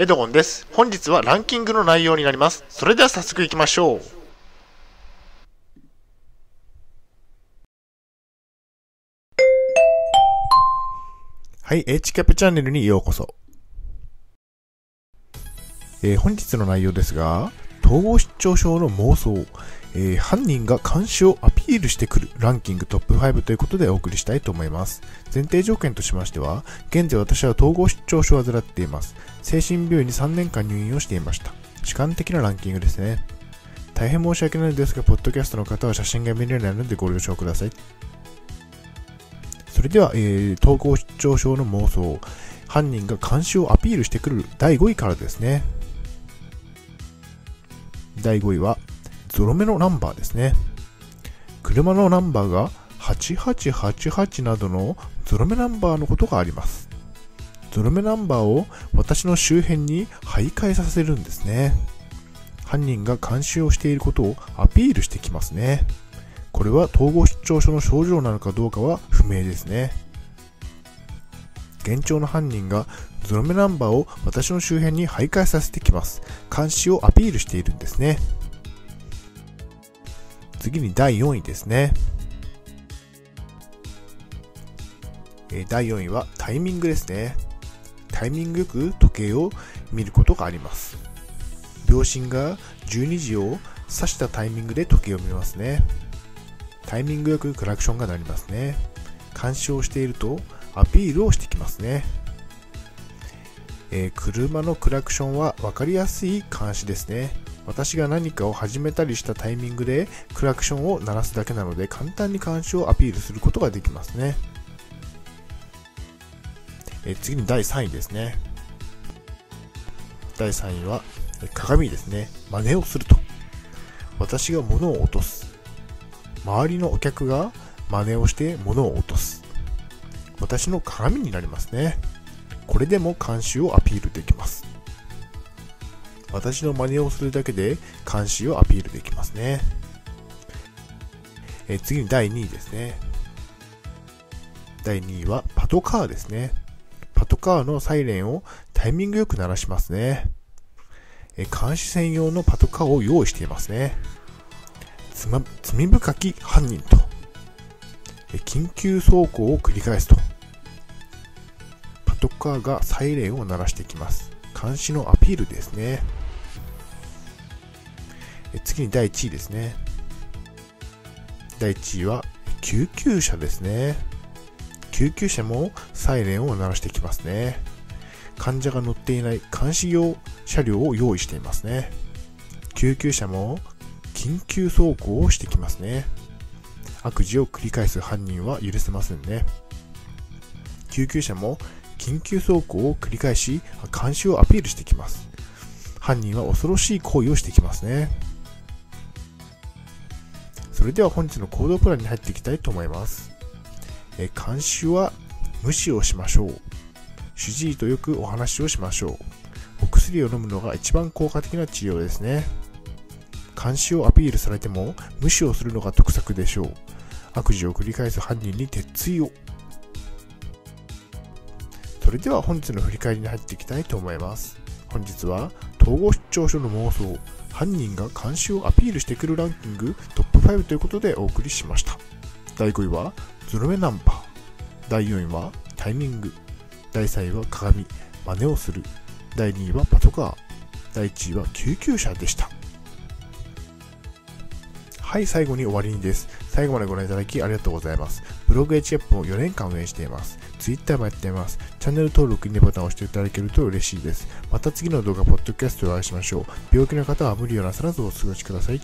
エドゴンです。本日はランキングの内容になります。それでは早速いきましょう。はい、H キャップチャンネルにようこそ。えー本日の内容ですが、統合失調症の妄想、えー犯人が監視をアピールしてくるランキングトップ5ということでお送りしたいと思います。前提条件としましては、現在私は統合失調症を患っています。精神病院に3年間入院をしていました。主観的なランキングですね。大変申し訳ないですが、ポッドキャストの方は写真が見れないのでご了承ください。それでは、えー統合失調症の妄想、犯人が監視をアピールしてくる第5位からですね。第5位は、ゾロ目のナンバーですね。車のナンバーが8888などのゾロ目ナンバーのことがあります。ゾロ目ナンバーを私の周辺に徘徊させるんですね。犯人が監視をしていることをアピールしてきますね。これは統合失調症の症状なのかどうかは不明ですね。現状の犯人がゾロ目ナンバーを私の周辺に徘徊させてきます。監視をアピールしているんですね。次に第4位ですね。え第4位はタイミングですね。タイミングよく時計を見ることがあります。秒針が12時を指したタイミングで時計を見ますね。タイミングよくクラクションが鳴りますね。監視をしているとアピールをしてきますね。えー車のクラクションは分かりやすい監視ですね。私が何かを始めたりしたタイミングでクラクションを鳴らすだけなので簡単に監視をアピールすることができますね。えー次に第3位ですね。第3位は鏡ですね。真似をすると。私が物を落とす。周りのお客が真似をして物を落とす。私の鏡になりますね。これでも監視をアピールできます。私の真似をするだけで監視をアピールできますね。え次に第2位ですね。第2位はパトカーですね。パトカーのサイレンをタイミングよく鳴らしますね。え監視専用のパトカーを用意していますね。ま罪深き犯人と、緊急走行を繰り返すと、カーがサイレンを鳴らしてきます。監視のアピールですね。え次に第1位ですね。第1位は救急車ですね。救急車もサイレンを鳴らしてきますね。患者が乗っていない監視用車両を用意していますね。救急車も緊急走行をしてきますね。悪事を繰り返す犯人は許せませんね。救急車も緊急走行を繰り返し監視をアピールしてきます。犯人は恐ろしい行為をしてきますね。それでは本日の行動プランに入っていきたいと思います。え監視は無視をしましょう。主治医とよくお話をしましょう。お薬を飲むのが一番効果的な治療ですね。監視をアピールされても無視をするのが得策でしょう。悪事を繰り返す犯人に鉄槌を。それでは本日の振り返りに入っていきたいと思います。本日は統合失調症の妄想、犯人が監視をアピールしてくるランキングトップ5ということでお送りしました。第5位はゾロ目ナンバー。第4位はタイミング。第3位は鏡。真似をする。第2位はパトカー。第1位は救急車でした。はい、最後に終わりにです。最後までご覧いただきありがとうございます。ブログ h アップも4年間運営しています。Twitter もやっています。チャンネル登録、いいねボタンを押していただけると嬉しいです。また次の動画、ポッドキャストでお会いしましょう。病気の方は無理をなさらずお過ごしください。